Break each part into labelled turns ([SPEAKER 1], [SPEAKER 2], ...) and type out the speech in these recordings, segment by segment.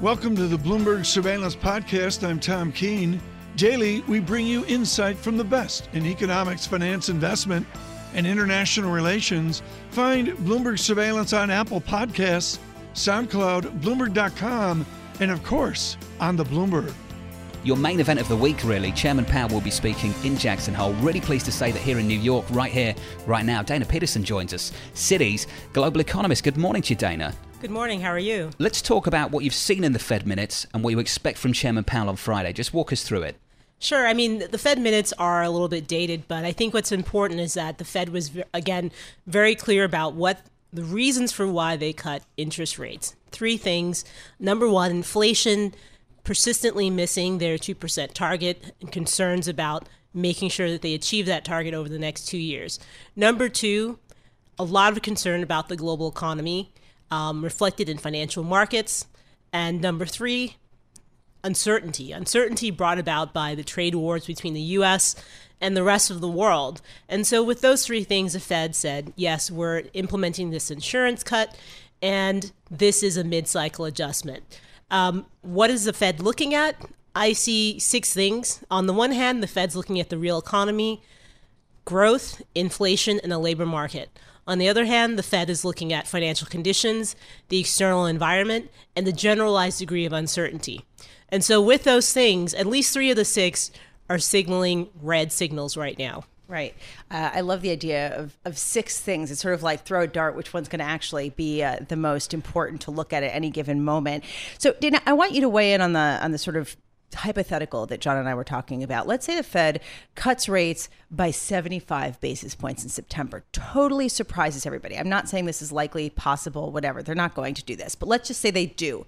[SPEAKER 1] Welcome to the Bloomberg Surveillance Podcast. I'm Tom Keene. Daily, we bring you insight from the best in economics, finance, investment, and international relations. Find Bloomberg Surveillance on Apple Podcasts, SoundCloud, Bloomberg.com, and of course, on the Bloomberg.
[SPEAKER 2] Your main event of the week, really. Chairman Powell will be speaking in Jackson Hole. Really pleased to say that here in New York, right here, right now, Dana Peterson joins us. Citi's, global economist. Good morning to you, Dana.
[SPEAKER 3] Good morning. How are you?
[SPEAKER 2] Let's talk about what you've seen in the Fed minutes and what you expect from Chairman Powell on Friday. Just walk us through it.
[SPEAKER 3] Sure. I mean, the Fed minutes are a little bit dated, but I think what's important is that the Fed was, again, very clear about what the reasons for why they cut interest rates. Three things. Number one, inflation persistently missing their 2% target and concerns about making sure that they achieve that target over the next two years. Number two, a lot of concern about the global economy um, reflected in financial markets. And number three, uncertainty. Uncertainty brought about by the trade wars between the U.S. and the rest of the world. And so, with those three things, the Fed said, yes, we're implementing this insurance cut, and this is a mid cycle adjustment. Um, what is the Fed looking at? I see six things. On the one hand, the Fed's looking at the real economy, growth, inflation, and the labor market. On the other hand, the Fed is looking at financial conditions, the external environment, and the generalized degree of uncertainty. And so, with those things, at least three of the six are signaling red signals right now.
[SPEAKER 4] Right. Uh, I love the idea of, of six things. It's sort of like throw a dart, which one's going to actually be uh, the most important to look at at any given moment. So, Dana, I want you to weigh in on the on the sort of hypothetical that John and I were talking about. Let's say the Fed cuts rates by 75 basis points in September. Totally surprises everybody. I'm not saying this is likely, possible, whatever. They're not going to do this, but let's just say they do.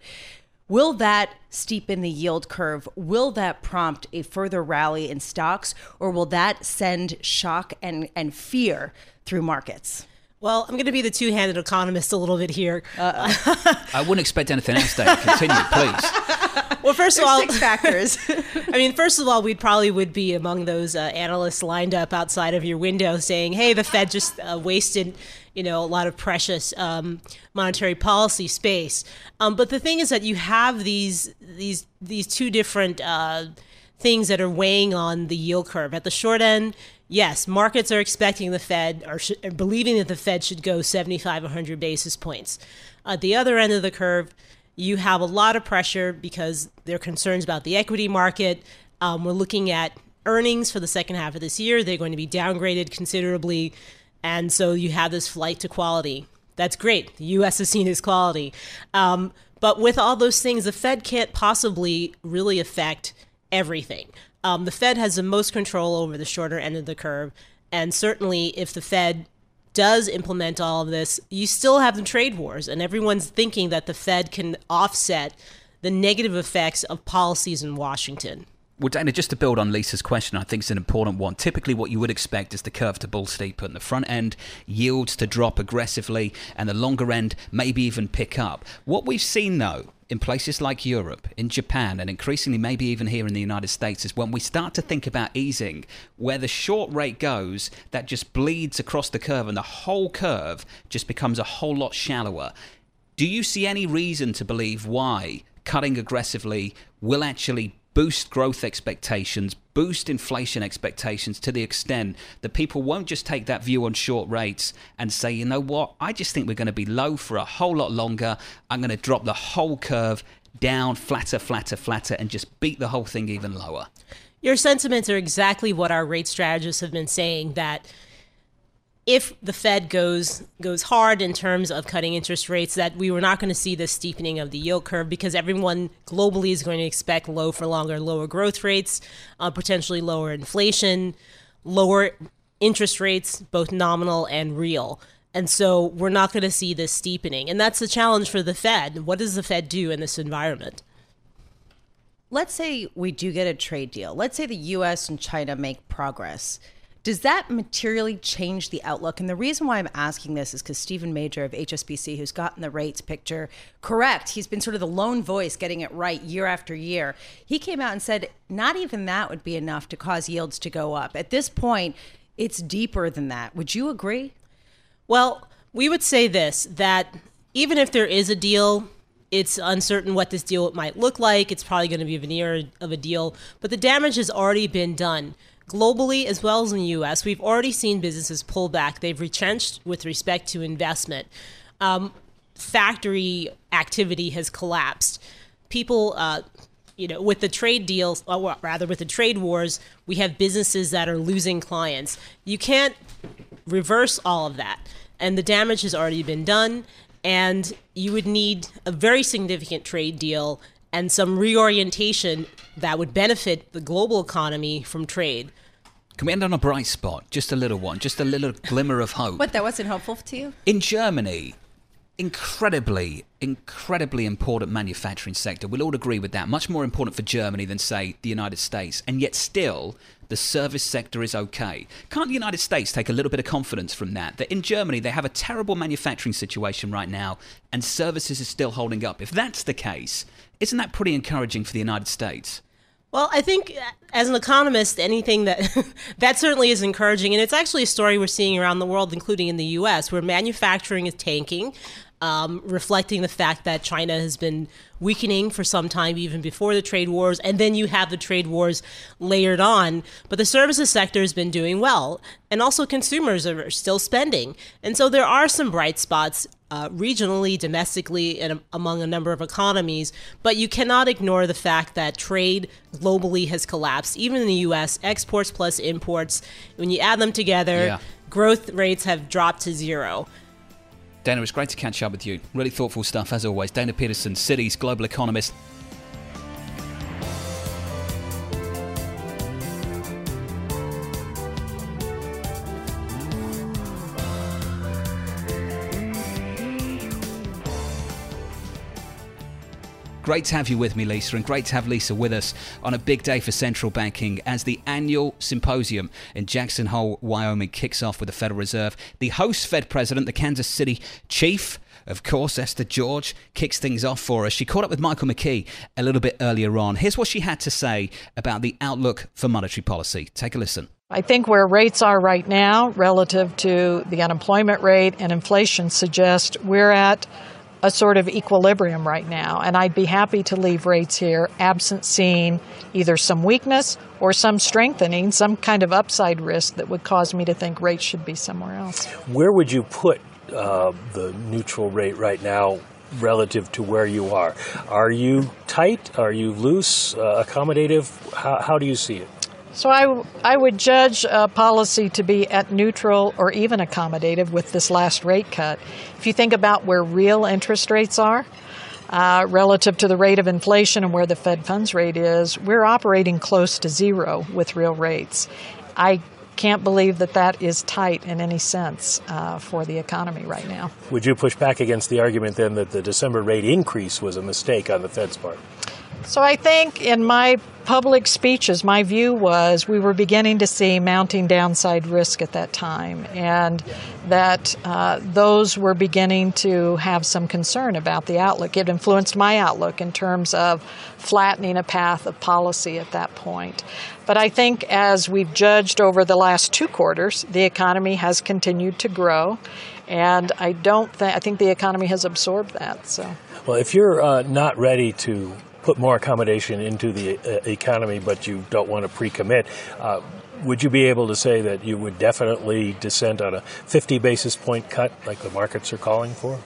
[SPEAKER 4] Will that steepen the yield curve? Will that prompt a further rally in stocks, or will that send shock and, and fear through markets?
[SPEAKER 3] Well, I'm going to be the two-handed economist a little bit here.
[SPEAKER 2] I wouldn't expect anything else, Dana. Continue, please.
[SPEAKER 3] Well, first of all,
[SPEAKER 4] six factors.
[SPEAKER 3] I mean, first of all, we probably would be among those uh, analysts lined up outside of your window saying, "Hey, the Fed just uh, wasted." You know, a lot of precious um, monetary policy space. Um, but the thing is that you have these these these two different uh, things that are weighing on the yield curve. At the short end, yes, markets are expecting the Fed or sh- believing that the Fed should go 75, 100 basis points. At the other end of the curve, you have a lot of pressure because there are concerns about the equity market. Um, we're looking at earnings for the second half of this year. They're going to be downgraded considerably. And so you have this flight to quality. That's great. The U.S. has seen as quality. Um, but with all those things, the Fed can't possibly really affect everything. Um, the Fed has the most control over the shorter end of the curve. And certainly, if the Fed does implement all of this, you still have the trade wars, and everyone's thinking that the Fed can offset the negative effects of policies in Washington.
[SPEAKER 2] Well, Dana, just to build on Lisa's question, I think it's an important one. Typically, what you would expect is the curve to bull steepen, the front end yields to drop aggressively, and the longer end maybe even pick up. What we've seen, though, in places like Europe, in Japan, and increasingly maybe even here in the United States is when we start to think about easing, where the short rate goes, that just bleeds across the curve and the whole curve just becomes a whole lot shallower. Do you see any reason to believe why cutting aggressively will actually boost growth expectations, boost inflation expectations to the extent that people won't just take that view on short rates and say, you know what, I just think we're going to be low for a whole lot longer. I'm going to drop the whole curve down, flatter, flatter, flatter, and just beat the whole thing even lower.
[SPEAKER 3] Your sentiments are exactly what our rate strategists have been saying that if the Fed goes goes hard in terms of cutting interest rates, that we were not going to see the steepening of the yield curve because everyone globally is going to expect low for longer, lower growth rates, uh, potentially lower inflation, lower interest rates, both nominal and real. And so we're not going to see this steepening. And that's the challenge for the Fed. What does the Fed do in this environment?
[SPEAKER 4] Let's say we do get a trade deal. Let's say the US and China make progress. Does that materially change the outlook? And the reason why I'm asking this is because Steven Major of HSBC, who's gotten the rates picture correct, he's been sort of the lone voice getting it right year after year. He came out and said not even that would be enough to cause yields to go up. At this point, it's deeper than that. Would you agree?
[SPEAKER 3] Well, we would say this that even if there is a deal, It's uncertain what this deal might look like. It's probably going to be a veneer of a deal, but the damage has already been done. Globally, as well as in the US, we've already seen businesses pull back. They've retrenched with respect to investment. Um, factory activity has collapsed. People, uh, you know, with the trade deals, or rather with the trade wars, we have businesses that are losing clients. You can't reverse all of that. And the damage has already been done. And you would need a very significant trade deal and some reorientation that would benefit the global economy from trade.
[SPEAKER 2] Can we end on a bright spot? Just a little one, just a little glimmer of hope.
[SPEAKER 4] What, that wasn't helpful to you?
[SPEAKER 2] In Germany, incredibly, incredibly important manufacturing sector. We'll all agree with that. Much more important for Germany than, say, the United States. And yet, still, the service sector is okay. Can't the United States take a little bit of confidence from that? That in Germany, they have a terrible manufacturing situation right now, and services is still holding up. If that's the case, isn't that pretty encouraging for the United States?
[SPEAKER 3] Well, I think as an economist, anything that that certainly is encouraging, and it's actually a story we're seeing around the world, including in the U.S., where manufacturing is tanking, um, reflecting the fact that China has been weakening for some time, even before the trade wars, and then you have the trade wars layered on. But the services sector has been doing well, and also consumers are still spending, and so there are some bright spots uh, regionally, domestically, and among a number of economies. But you cannot ignore the fact that trade globally has collapsed. Even in the U.S., exports plus imports, when you add them together, yeah. growth rates have dropped to zero.
[SPEAKER 2] Dana, it's great to catch up with you. Really thoughtful stuff as always. Dana Peterson, Citi's global economist. Great to have you with me, Lisa, and great to have Lisa with us on a big day for central banking as the annual symposium in Jackson Hole, Wyoming kicks off with the Federal Reserve. The host Fed president, the Kansas City chief, of course, Esther George kicks things off for us. She caught up with Michael McKee a little bit earlier on. Here's what she had to say about the outlook for monetary policy. Take a listen.
[SPEAKER 5] I think where rates are right now relative to the unemployment rate and inflation suggest we're at a sort of equilibrium right now, and I'd be happy to leave rates here absent seeing either some weakness or some strengthening, some kind of upside risk that would cause me to think rates should be somewhere else.
[SPEAKER 6] Where would you put uh, the neutral rate right now relative to where you are? Are you tight? Are you loose? Uh, accommodative? How, how do you see it?
[SPEAKER 5] So I, I would judge a policy to be at neutral or even accommodative with this last rate cut. If you think about where real interest rates are uh, relative to the rate of inflation and where the Fed funds rate is, we're operating close to zero with real rates. I can't believe that that is tight in any sense uh, for the economy right now.
[SPEAKER 6] Would you push back against the argument then that the December rate increase was a mistake on the Fed's part?
[SPEAKER 5] So I think in my public speeches, my view was we were beginning to see mounting downside risk at that time, and that uh, those were beginning to have some concern about the outlook. It influenced my outlook in terms of flattening a path of policy at that point. But I think as we've judged over the last two quarters, the economy has continued to grow, and I don't think I think the economy has absorbed that. So,
[SPEAKER 6] well, if you're uh, not ready to put more accommodation into the uh, economy, but you don't want to pre-commit. Uh, would you be able to say that you would definitely dissent on a 50 basis point cut like the markets are calling for?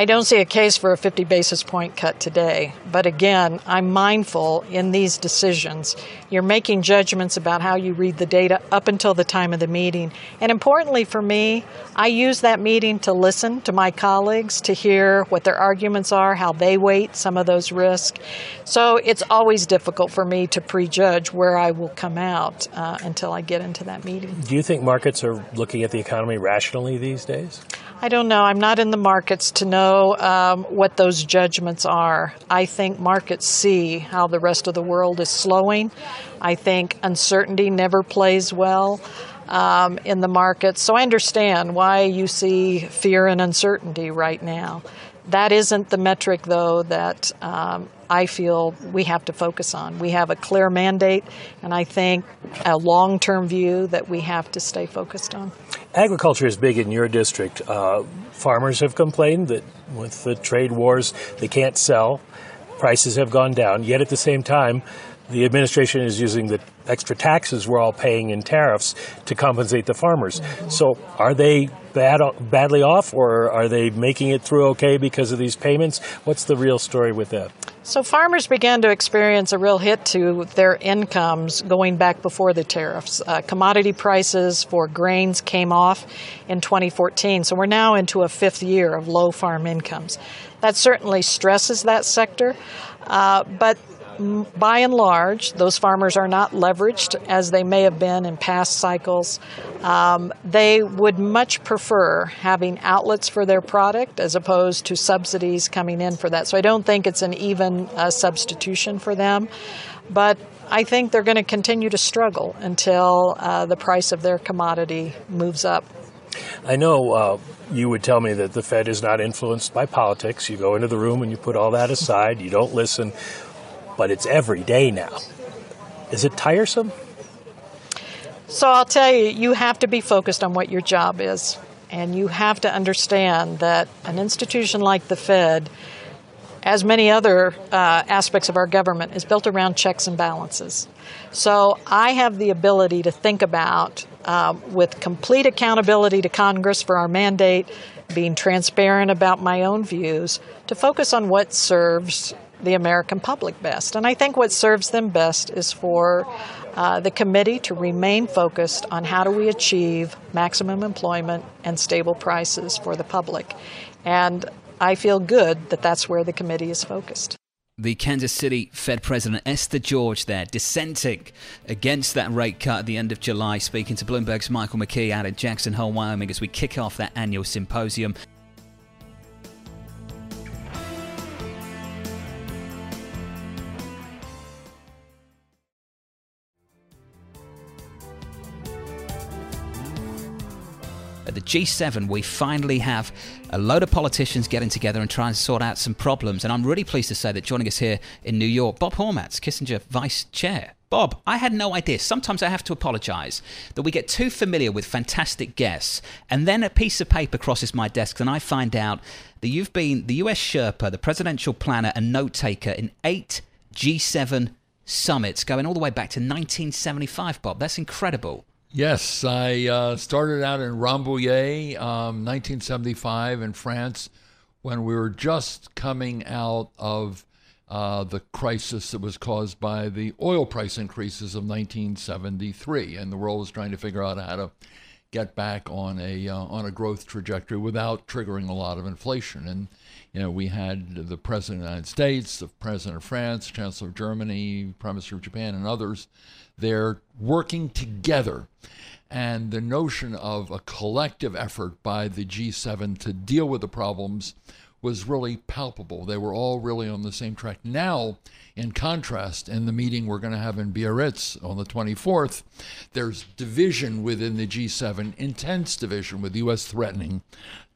[SPEAKER 5] I don't see a case for a 50 basis point cut today. But again, I'm mindful in these decisions. You're making judgments about how you read the data up until the time of the meeting. And importantly for me, I use that meeting to listen to my colleagues, to hear what their arguments are, how they weight some of those risks. So it's always difficult for me to prejudge where I will come out uh, until I get into that meeting.
[SPEAKER 6] Do you think markets are looking at the economy rationally these days?
[SPEAKER 5] I don't know. I'm not in the markets to know um, what those judgments are. I think markets see how the rest of the world is slowing. I think uncertainty never plays well um, in the markets. So I understand why you see fear and uncertainty right now. That isn't the metric, though, that um, I feel we have to focus on. We have a clear mandate, and I think a long term view that we have to stay focused on.
[SPEAKER 6] Agriculture is big in your district. Uh, farmers have complained that with the trade wars, they can't sell. Prices have gone down. Yet at the same time, the administration is using the extra taxes we're all paying in tariffs to compensate the farmers. So are they bad, badly off or are they making it through okay because of these payments? What's the real story with that?
[SPEAKER 5] So farmers began to experience a real hit to their incomes going back before the tariffs. Uh, commodity prices for grains came off in 2014, so we're now into a fifth year of low farm incomes. That certainly stresses that sector, uh, but by and large, those farmers are not leveraged as they may have been in past cycles. Um, they would much prefer having outlets for their product as opposed to subsidies coming in for that. So I don't think it's an even uh, substitution for them. But I think they're going to continue to struggle until uh, the price of their commodity moves up.
[SPEAKER 6] I know uh, you would tell me that the Fed is not influenced by politics. You go into the room and you put all that aside, you don't listen but it's every day now. Is it tiresome?
[SPEAKER 5] So I'll tell you, you have to be focused on what your job is. And you have to understand that an institution like the Fed, as many other uh, aspects of our government, is built around checks and balances. So I have the ability to think about, uh, with complete accountability to Congress for our mandate, being transparent about my own views, to focus on what serves the American public best. And I think what serves them best is for uh, the committee to remain focused on how do we achieve maximum employment and stable prices for the public. And I feel good that that's where the committee is focused.
[SPEAKER 2] The Kansas City Fed President Esther George there dissenting against that rate cut at the end of July, speaking to Bloomberg's Michael McKee out in Jackson Hole, Wyoming, as we kick off that annual symposium. The G7, we finally have a load of politicians getting together and trying to sort out some problems. And I'm really pleased to say that joining us here in New York, Bob Hormats, Kissinger Vice Chair. Bob, I had no idea. Sometimes I have to apologize that we get too familiar with fantastic guests, and then a piece of paper crosses my desk, and I find out that you've been the US Sherpa, the presidential planner, and note taker in eight G7 summits going all the way back to 1975, Bob. That's incredible.
[SPEAKER 7] Yes, I uh, started out in Rambouillet, um, 1975 in France, when we were just coming out of uh, the crisis that was caused by the oil price increases of 1973, and the world was trying to figure out how to get back on a uh, on a growth trajectory without triggering a lot of inflation. And you know, we had the president of the United States, the president of France, chancellor of Germany, prime minister of Japan, and others they're working together. And the notion of a collective effort by the G7 to deal with the problems was really palpable. They were all really on the same track. Now, in contrast, in the meeting we're going to have in Biarritz on the 24th, there's division within the G7, intense division, with the U.S. threatening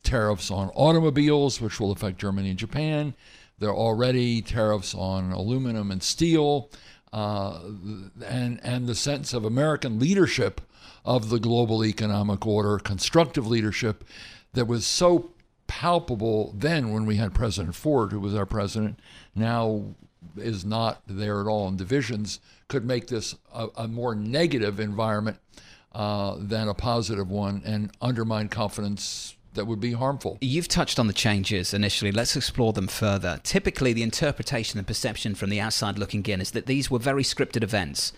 [SPEAKER 7] tariffs on automobiles, which will affect Germany and Japan. There are already tariffs on aluminum and steel uh, and and the sense of American leadership of the global economic order, constructive leadership that was so palpable then when we had President Ford, who was our president, now is not there at all. And divisions could make this a, a more negative environment uh, than a positive one and undermine confidence that would be harmful.
[SPEAKER 2] You've touched on the changes initially. Let's explore them further. Typically, the interpretation and perception from the outside looking in is that these were very scripted events.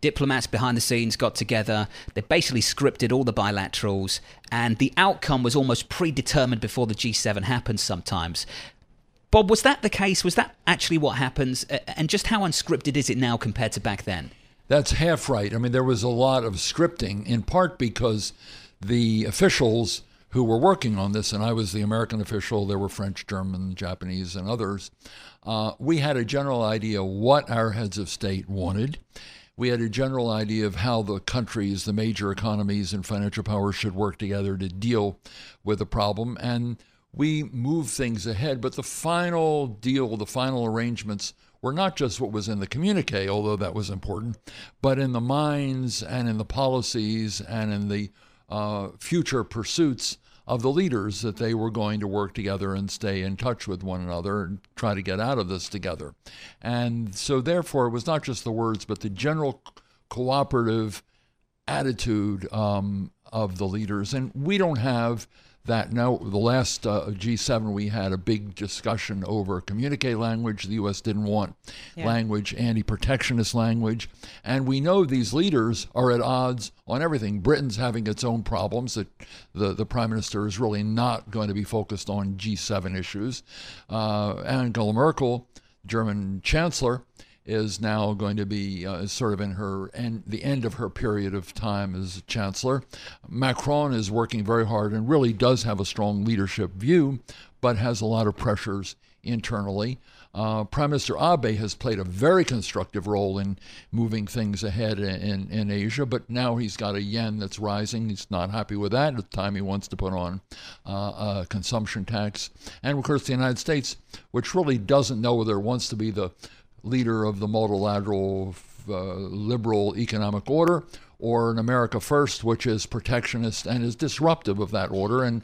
[SPEAKER 2] Diplomats behind the scenes got together, they basically scripted all the bilaterals, and the outcome was almost predetermined before the G7 happened sometimes. Bob, was that the case? Was that actually what happens? And just how unscripted is it now compared to back then?
[SPEAKER 7] That's half right. I mean, there was a lot of scripting, in part because the officials who were working on this, and I was the American official. There were French, German, Japanese, and others. Uh, we had a general idea what our heads of state wanted. We had a general idea of how the countries, the major economies, and financial powers should work together to deal with the problem. And we moved things ahead. But the final deal, the final arrangements were not just what was in the communique, although that was important, but in the minds and in the policies and in the uh, future pursuits of the leaders that they were going to work together and stay in touch with one another and try to get out of this together. And so, therefore, it was not just the words, but the general cooperative attitude um, of the leaders. And we don't have that now the last uh, G7 we had a big discussion over communique language. The US didn't want yeah. language anti-protectionist language. And we know these leaders are at odds on everything. Britain's having its own problems that the the prime minister is really not going to be focused on G7 issues. Uh, Angela Merkel German chancellor is now going to be uh, sort of in her end, the end of her period of time as chancellor. Macron is working very hard and really does have a strong leadership view, but has a lot of pressures internally. Uh, Prime Minister Abe has played a very constructive role in moving things ahead in, in, in, Asia, but now he's got a yen that's rising. He's not happy with that. At the time, he wants to put on uh, a consumption tax. And of course, the United States, which really doesn't know whether it wants to be the leader of the multilateral uh, liberal economic order, or an America First, which is protectionist and is disruptive of that order. And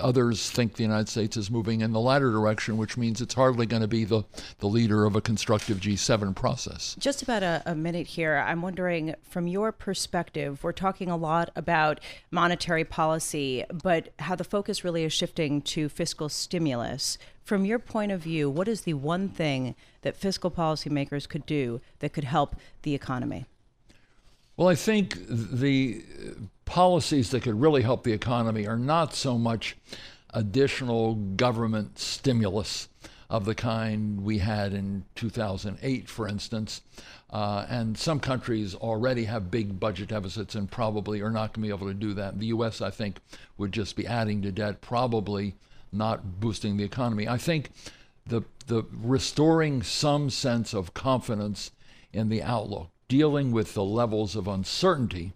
[SPEAKER 7] others think the United States is moving in the latter direction, which means it's hardly going to be the, the leader of a constructive G7 process.
[SPEAKER 4] Just about a, a minute here. I'm wondering, from your perspective, we're talking a lot about monetary policy, but how the focus really is shifting to fiscal stimulus. From your point of view, what is the one thing that fiscal policymakers could do that could help the economy?
[SPEAKER 7] Well, I think the policies that could really help the economy are not so much additional government stimulus of the kind we had in 2008, for instance. Uh, and some countries already have big budget deficits and probably are not going to be able to do that. The U.S., I think, would just be adding to debt, probably not boosting the economy. I think the the restoring some sense of confidence in the outlook, dealing with the levels of uncertainty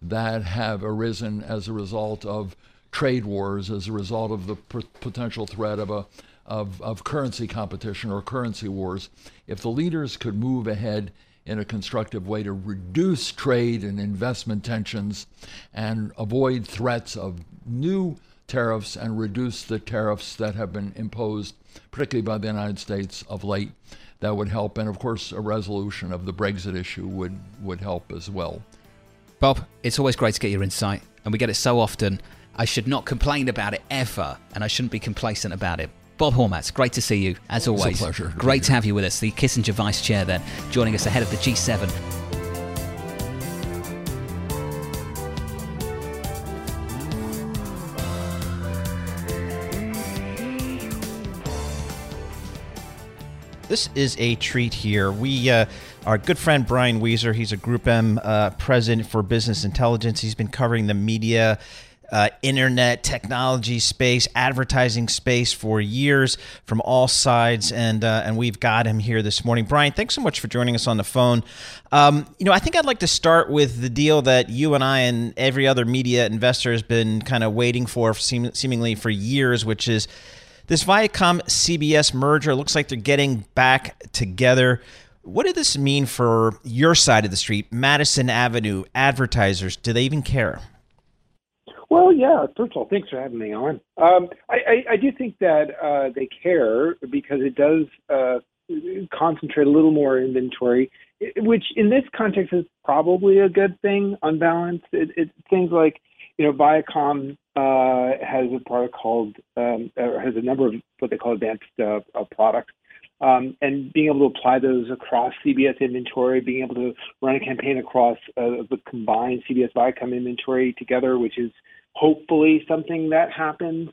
[SPEAKER 7] that have arisen as a result of trade wars, as a result of the p- potential threat of a of, of currency competition or currency wars. If the leaders could move ahead in a constructive way to reduce trade and investment tensions and avoid threats of new tariffs and reduce the tariffs that have been imposed, particularly by the United States of late. That would help, and of course, a resolution of the Brexit issue would, would help as well.
[SPEAKER 2] Bob, it's always great to get your insight, and we get it so often. I should not complain about it ever, and I shouldn't be complacent about it. Bob Hormats, great to see you, as always.
[SPEAKER 7] It's a pleasure.
[SPEAKER 2] Great to have you with us, the Kissinger Vice Chair, then, joining us ahead of the G7.
[SPEAKER 8] This is a treat here. We, uh, our good friend Brian Wieser, he's a GroupM uh, president for business intelligence. He's been covering the media. Uh, internet technology space, advertising space for years from all sides, and uh, and we've got him here this morning. Brian, thanks so much for joining us on the phone. Um, you know, I think I'd like to start with the deal that you and I and every other media investor has been kind of waiting for, seem- seemingly for years, which is this Viacom CBS merger looks like they're getting back together. What did this mean for your side of the street, Madison Avenue advertisers? Do they even care?
[SPEAKER 9] Well, yeah. First of all, thanks for having me on. Um, I, I, I, do think that uh, they care because it does uh, concentrate a little more inventory, which in this context is probably a good thing on balance. It, it things like you know Viacom uh, has a product called um, has a number of what they call advanced uh, uh, products. Um, and being able to apply those across CBS inventory, being able to run a campaign across uh, the combined CBS Viacom inventory together, which is hopefully something that happens,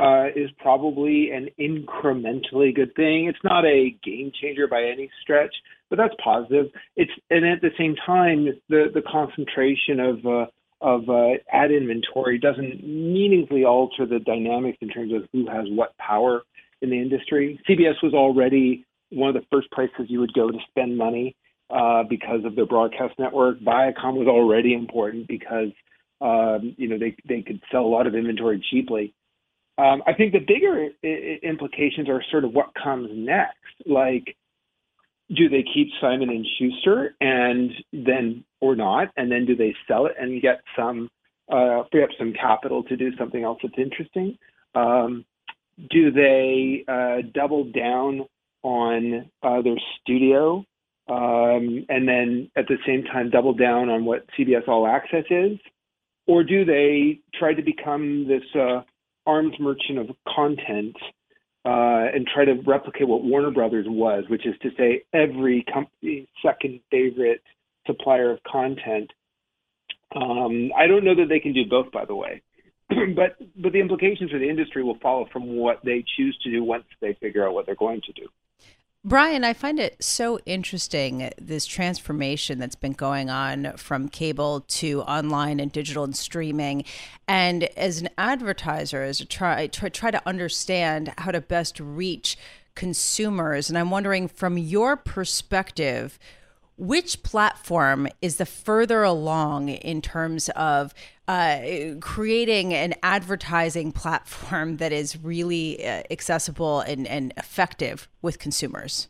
[SPEAKER 9] uh, is probably an incrementally good thing. It's not a game changer by any stretch, but that's positive. It's and at the same time, the the concentration of uh, of uh, ad inventory doesn't meaningfully alter the dynamics in terms of who has what power in the industry. CBS was already one of the first places you would go to spend money uh, because of their broadcast network. Viacom was already important because um, you know they they could sell a lot of inventory cheaply. Um, I think the bigger I- implications are sort of what comes next. Like, do they keep Simon and Schuster and then or not, and then do they sell it and get some uh, free up some capital to do something else that's interesting? Um, do they uh, double down on uh, their studio um, and then at the same time double down on what CBS All Access is? Or do they try to become this uh, arms merchant of content uh, and try to replicate what Warner Brothers was, which is to say every company's second favorite supplier of content? Um, I don't know that they can do both, by the way. but but the implications for the industry will follow from what they choose to do once they figure out what they're going to do.
[SPEAKER 4] Brian, I find it so interesting this transformation that's been going on from cable to online and digital and streaming. And as an advertiser, as a try try, try to understand how to best reach consumers, and I'm wondering from your perspective, which platform is the further along in terms of uh, creating an advertising platform that is really uh, accessible and, and effective with consumers?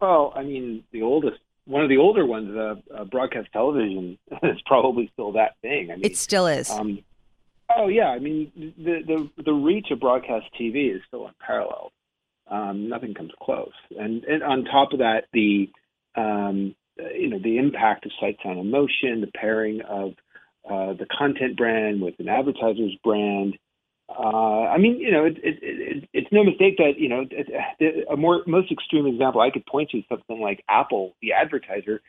[SPEAKER 9] Well, I mean, the oldest, one of the older ones, uh, uh, broadcast television, is probably still that thing. I mean,
[SPEAKER 4] it still is.
[SPEAKER 9] Um, oh yeah, I mean, the the the reach of broadcast TV is still unparalleled. Um, nothing comes close. And, and on top of that, the um, you know the impact of sight, on emotion, the pairing of uh, the content brand with an advertiser's brand. Uh, I mean, you know, it, it, it, it's no mistake that you know a more most extreme example I could point to is something like Apple, the advertiser.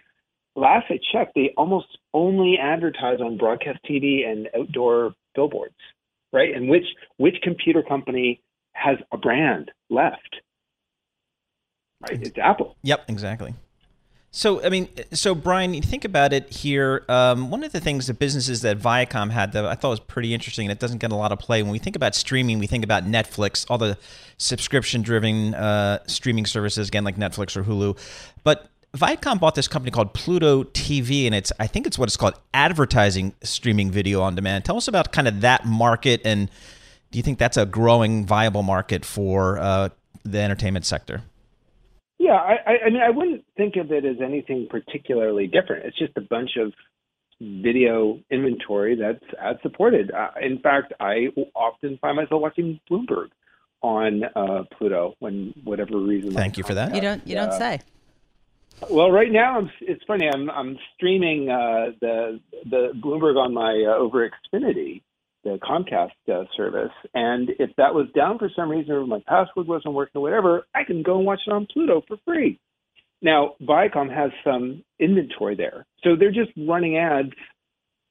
[SPEAKER 9] Last I checked, they almost only advertise on broadcast TV and outdoor billboards, right? And which which computer company has a brand left? Right, it's Apple.
[SPEAKER 8] Yep, exactly. So, I mean, so Brian, you think about it here. Um, one of the things, the businesses that Viacom had that I thought was pretty interesting, and it doesn't get a lot of play. When we think about streaming, we think about Netflix, all the subscription-driven uh, streaming services, again like Netflix or Hulu. But Viacom bought this company called Pluto TV, and it's I think it's what it's called advertising streaming video on demand. Tell us about kind of that market, and do you think that's a growing, viable market for uh, the entertainment sector?
[SPEAKER 9] Yeah, I, I mean, I wouldn't think of it as anything particularly different. It's just a bunch of video inventory that's ad supported. Uh, in fact, I often find myself watching Bloomberg on uh, Pluto when whatever reason.
[SPEAKER 8] Thank you for that.
[SPEAKER 4] You don't. You don't say.
[SPEAKER 9] Well, right now I'm, it's funny. I'm I'm streaming uh, the the Bloomberg on my uh, over Xfinity, the Comcast uh, service. And if that was down for some reason or my password wasn't working or whatever, I can go and watch it on Pluto for free. Now, Viacom has some inventory there. So they're just running ads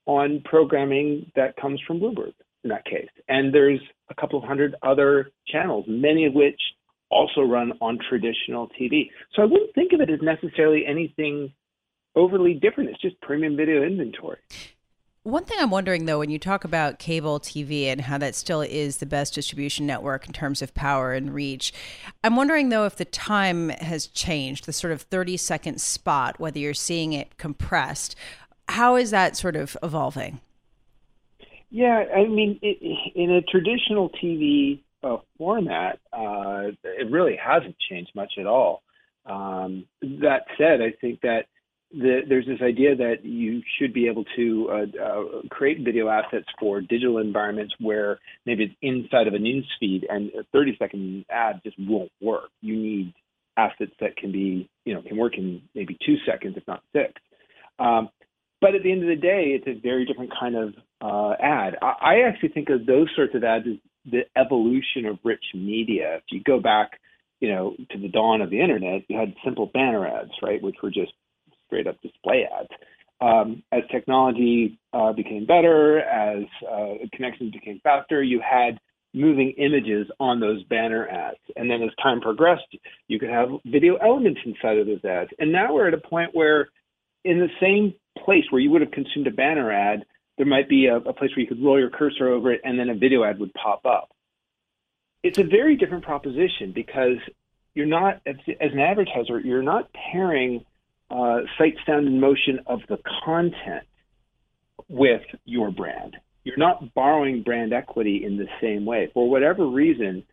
[SPEAKER 9] on programming that comes from Bloomberg in that case. And there's a couple of hundred other channels, many of which also run on traditional TV. So I wouldn't think of it as necessarily anything overly different. It's just premium video inventory.
[SPEAKER 4] One thing I'm wondering though, when you talk about cable TV and how that still is the best distribution network in terms of power and reach, I'm wondering though if the time has changed, the sort of 30 second spot, whether you're seeing it compressed. How is that sort of evolving?
[SPEAKER 9] Yeah, I mean, it, in a traditional TV uh, format, uh, it really hasn't changed much at all. Um, that said, I think that the, there's this idea that you should be able to uh, uh, create video assets for digital environments where maybe it's inside of a news feed and a 30 second ad just won't work. You need assets that can be, you know, can work in maybe two seconds, if not six. Um, but at the end of the day, it's a very different kind of uh, ad. I, I actually think of those sorts of ads as the evolution of rich media. If you go back, you know, to the dawn of the internet, you had simple banner ads, right, which were just straight up display ads. Um, as technology uh, became better, as uh, connections became faster, you had moving images on those banner ads. And then as time progressed, you could have video elements inside of those ads. And now we're at a point where, in the same place where you would have consumed a banner ad, there might be a, a place where you could roll your cursor over it and then a video ad would pop up. It's a very different proposition because you're not, as, as an advertiser, you're not pairing uh, sight, sound, and motion of the content with your brand. you're not borrowing brand equity in the same way. For whatever reason,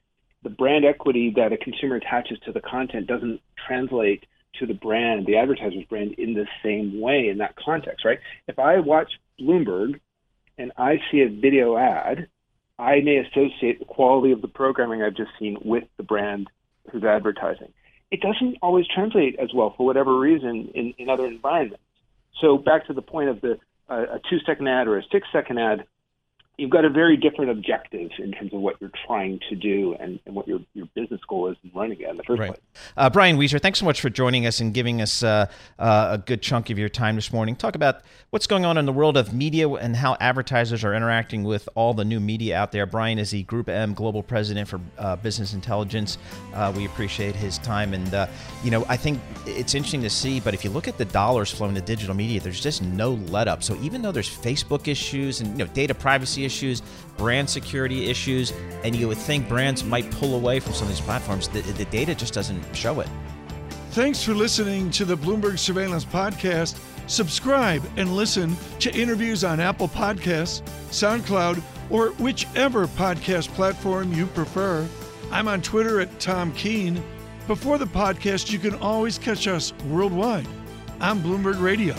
[SPEAKER 9] the brand equity that a consumer attaches to the content doesn't translate to the brand, the advertiser's brand, in the same way in that context, right? If I watch Bloomberg and I see a video ad, I may associate the quality of the programming I've just seen with the brand who's advertising. It doesn't always translate as well for whatever reason in, in other environments. So back to the point of the uh, a two second ad or a six second ad, you've got a very different objective in terms of what you're trying to do and, and what your, your business goal is in running it in the first right. place.
[SPEAKER 8] Uh, Brian Wieser, thanks so much for joining us and giving us uh, uh, a good chunk of your time this morning. Talk about what's going on in the world of media and how advertisers are interacting with all the new media out there. Brian is the GroupM Global President for uh, Business Intelligence. Uh, we appreciate his time. And, uh, you know, I think it's interesting to see, but if you look at the dollars flowing to digital media, there's just no let up. So even though there's Facebook issues and, you know, data privacy issues, brand security issues, and you would think brands might pull away from some of these platforms. The, the data just doesn't show it.
[SPEAKER 1] Thanks for listening to the Bloomberg Surveillance Podcast. Subscribe and listen to interviews on Apple Podcasts, SoundCloud, or whichever podcast platform you prefer. I'm on Twitter at Tom Keene. Before the podcast, you can always catch us worldwide on Bloomberg Radio.